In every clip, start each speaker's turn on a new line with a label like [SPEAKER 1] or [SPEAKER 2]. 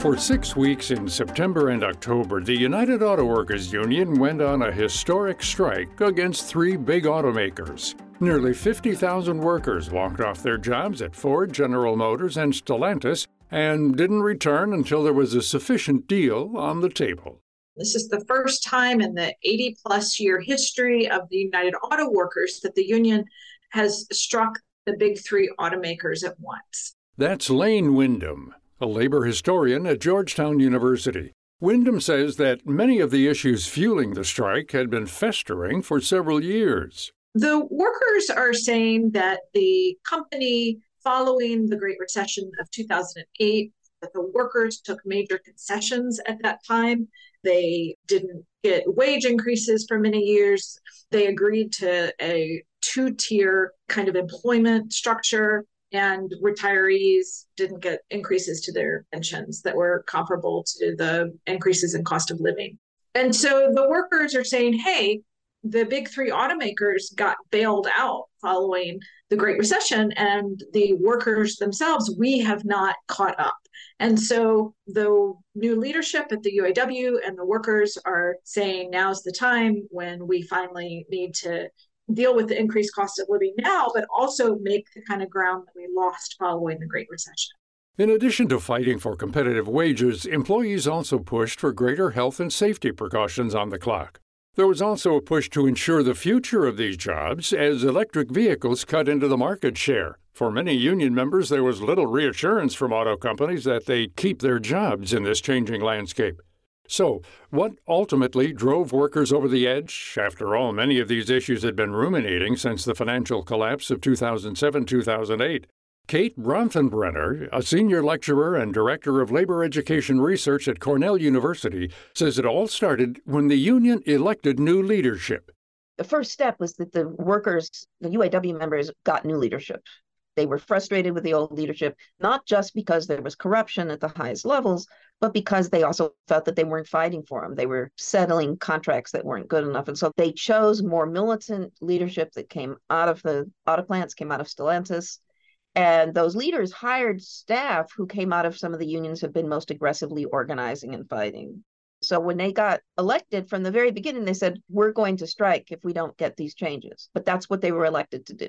[SPEAKER 1] For six weeks in September and October, the United Auto Workers Union went on a historic strike against three big automakers. Nearly 50,000 workers walked off their jobs at Ford, General Motors, and Stellantis and didn't return until there was a sufficient deal on the table.
[SPEAKER 2] This is the first time in the 80 plus year history of the United Auto Workers that the union has struck the big three automakers at once.
[SPEAKER 1] That's Lane Windham, a labor historian at Georgetown University. Windham says that many of the issues fueling the strike had been festering for several years.
[SPEAKER 2] The workers are saying that the company, following the Great Recession of 2008, that the workers took major concessions at that time. They didn't get wage increases for many years. They agreed to a two tier kind of employment structure and retirees didn't get increases to their pensions that were comparable to the increases in cost of living. And so the workers are saying, hey, the big three automakers got bailed out following the Great Recession, and the workers themselves, we have not caught up. And so the new leadership at the UAW and the workers are saying now's the time when we finally need to deal with the increased cost of living now, but also make the kind of ground that we lost following the Great Recession.
[SPEAKER 1] In addition to fighting for competitive wages, employees also pushed for greater health and safety precautions on the clock. There was also a push to ensure the future of these jobs as electric vehicles cut into the market share. For many union members, there was little reassurance from auto companies that they'd keep their jobs in this changing landscape. So, what ultimately drove workers over the edge? After all, many of these issues had been ruminating since the financial collapse of 2007 2008. Kate Bronfenbrenner, a senior lecturer and director of labor education research at Cornell University, says it all started when the union elected new leadership.
[SPEAKER 3] The first step was that the workers, the UAW members, got new leadership. They were frustrated with the old leadership, not just because there was corruption at the highest levels, but because they also felt that they weren't fighting for them. They were settling contracts that weren't good enough. And so they chose more militant leadership that came out of the auto plants, came out of Stellantis. And those leaders hired staff who came out of some of the unions have been most aggressively organizing and fighting. So when they got elected from the very beginning, they said, We're going to strike if we don't get these changes. But that's what they were elected to do.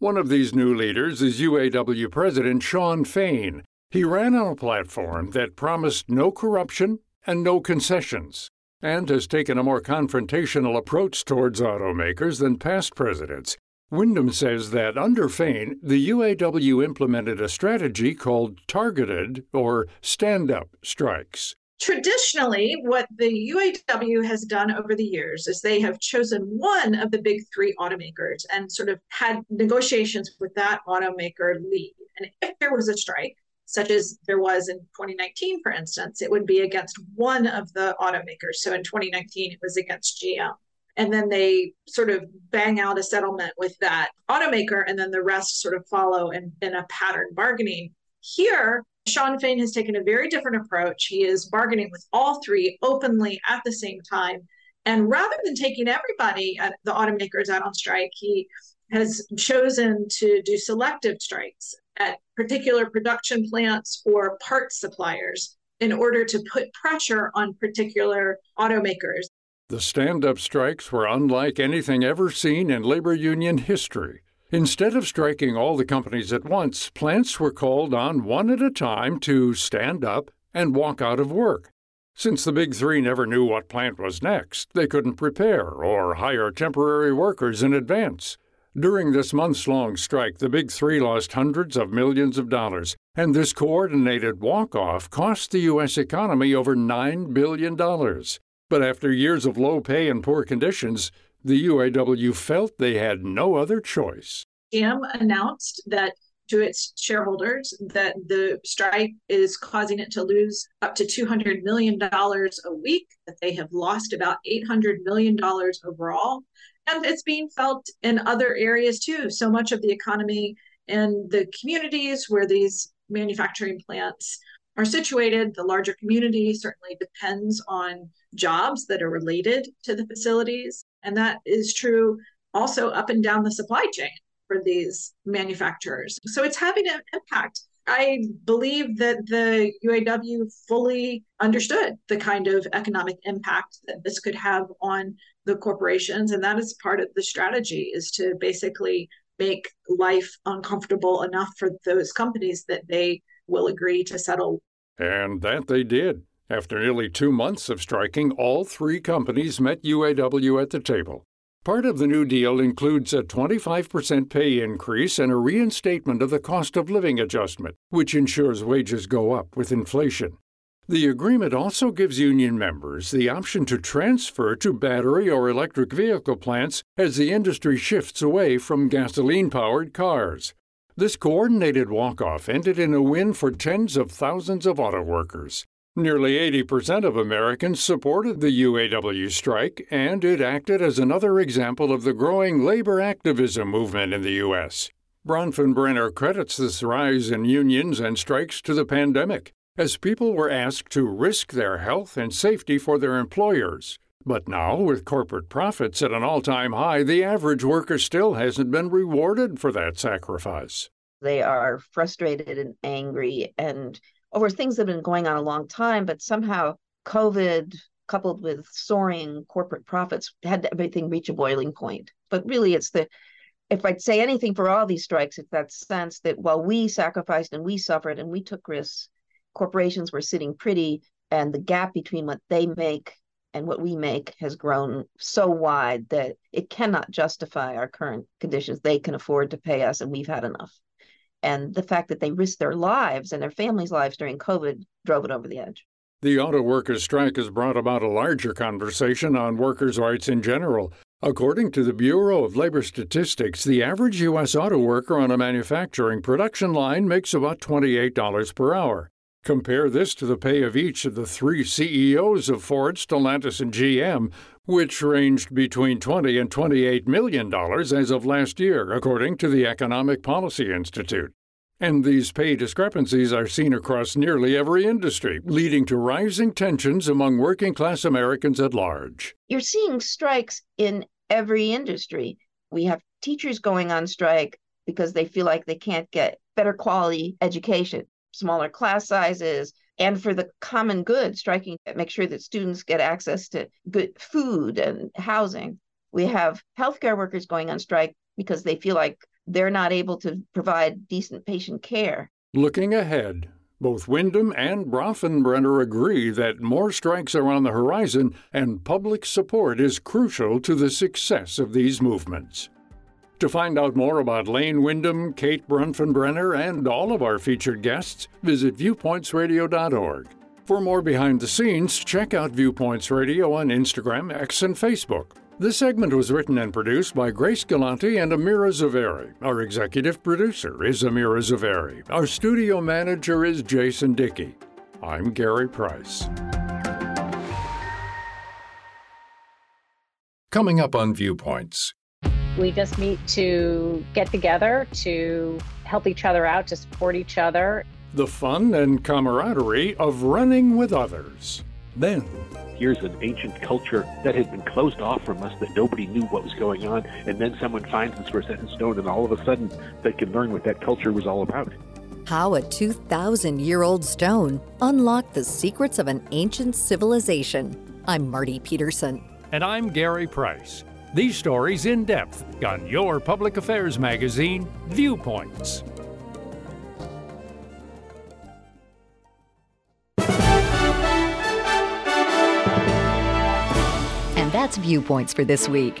[SPEAKER 1] One of these new leaders is UAW President Shawn Fain. He ran on a platform that promised no corruption and no concessions, and has taken a more confrontational approach towards automakers than past presidents. Windham says that under Fain, the UAW implemented a strategy called targeted or stand up strikes.
[SPEAKER 2] Traditionally, what the UAW has done over the years is they have chosen one of the big three automakers and sort of had negotiations with that automaker lead. And if there was a strike, such as there was in 2019, for instance, it would be against one of the automakers. So in 2019, it was against GM. And then they sort of bang out a settlement with that automaker, and then the rest sort of follow in, in a pattern bargaining. Here, Shawn Fain has taken a very different approach. He is bargaining with all three openly at the same time. And rather than taking everybody at the automakers out on strike, he has chosen to do selective strikes at particular production plants or parts suppliers in order to put pressure on particular automakers.
[SPEAKER 1] The stand up strikes were unlike anything ever seen in labor union history. Instead of striking all the companies at once, plants were called on one at a time to stand up and walk out of work. Since the Big Three never knew what plant was next, they couldn't prepare or hire temporary workers in advance. During this months long strike, the Big Three lost hundreds of millions of dollars, and this coordinated walk off cost the U.S. economy over $9 billion. But after years of low pay and poor conditions, the UAW felt they had no other choice.
[SPEAKER 2] GM announced that to its shareholders that the strike is causing it to lose up to $200 million a week, that they have lost about $800 million overall. And it's being felt in other areas too. So much of the economy and the communities where these manufacturing plants are situated, the larger community certainly depends on jobs that are related to the facilities. And that is true also up and down the supply chain for these manufacturers. So it's having an impact. I believe that the UAW fully understood the kind of economic impact that this could have on the corporations. And that is part of the strategy is to basically make life uncomfortable enough for those companies that they will agree to settle.
[SPEAKER 1] And that they did. After nearly two months of striking, all three companies met UAW at the table. Part of the New Deal includes a 25% pay increase and a reinstatement of the cost of living adjustment, which ensures wages go up with inflation. The agreement also gives union members the option to transfer to battery or electric vehicle plants as the industry shifts away from gasoline powered cars. This coordinated walk off ended in a win for tens of thousands of auto workers. Nearly 80% of Americans supported the UAW strike, and it acted as another example of the growing labor activism movement in the U.S. Bronfenbrenner credits this rise in unions and strikes to the pandemic, as people were asked to risk their health and safety for their employers. But now, with corporate profits at an all time high, the average worker still hasn't been rewarded for that sacrifice.
[SPEAKER 3] They are frustrated and angry and over things that have been going on a long time, but somehow COVID coupled with soaring corporate profits had everything reach a boiling point. But really, it's the if I'd say anything for all these strikes, it's that sense that while we sacrificed and we suffered and we took risks, corporations were sitting pretty, and the gap between what they make and what we make has grown so wide that it cannot justify our current conditions. They can afford to pay us, and we've had enough and the fact that they risked their lives and their families' lives during COVID drove it over the edge.
[SPEAKER 1] The auto workers' strike has brought about a larger conversation on workers' rights in general. According to the Bureau of Labor Statistics, the average U.S. auto worker on a manufacturing production line makes about $28 per hour. Compare this to the pay of each of the three CEOs of Ford, Stellantis, and GM, which ranged between 20 and 28 million dollars as of last year, according to the Economic Policy Institute. And these pay discrepancies are seen across nearly every industry, leading to rising tensions among working class Americans at large.
[SPEAKER 3] You're seeing strikes in every industry. We have teachers going on strike because they feel like they can't get better quality education smaller class sizes, and for the common good, striking to make sure that students get access to good food and housing. We have healthcare workers going on strike because they feel like they're not able to provide decent patient care.
[SPEAKER 1] Looking ahead, both Windham and Bronfenbrenner agree that more strikes are on the horizon and public support is crucial to the success of these movements. To find out more about Lane Windham, Kate Bronfenbrenner, and all of our featured guests, visit viewpointsradio.org. For more behind the scenes, check out Viewpoints Radio on Instagram, X, and Facebook. This segment was written and produced by Grace Galante and Amira Zaveri. Our executive producer is Amira Zaveri. Our studio manager is Jason Dickey. I'm Gary Price. Coming up on Viewpoints.
[SPEAKER 4] We just meet to get together, to help each other out, to support each other.
[SPEAKER 1] The fun and camaraderie of running with others. Then,
[SPEAKER 5] here's an ancient culture that had been closed off from us that nobody knew what was going on and then someone finds this for set in stone and all of a sudden they can learn what that culture was all about
[SPEAKER 6] how a 2,000 year old stone unlocked the secrets of an ancient civilization. I'm Marty Peterson.
[SPEAKER 1] And I'm Gary Price. These stories in depth on your public affairs magazine, Viewpoints.
[SPEAKER 6] And that's Viewpoints for this week.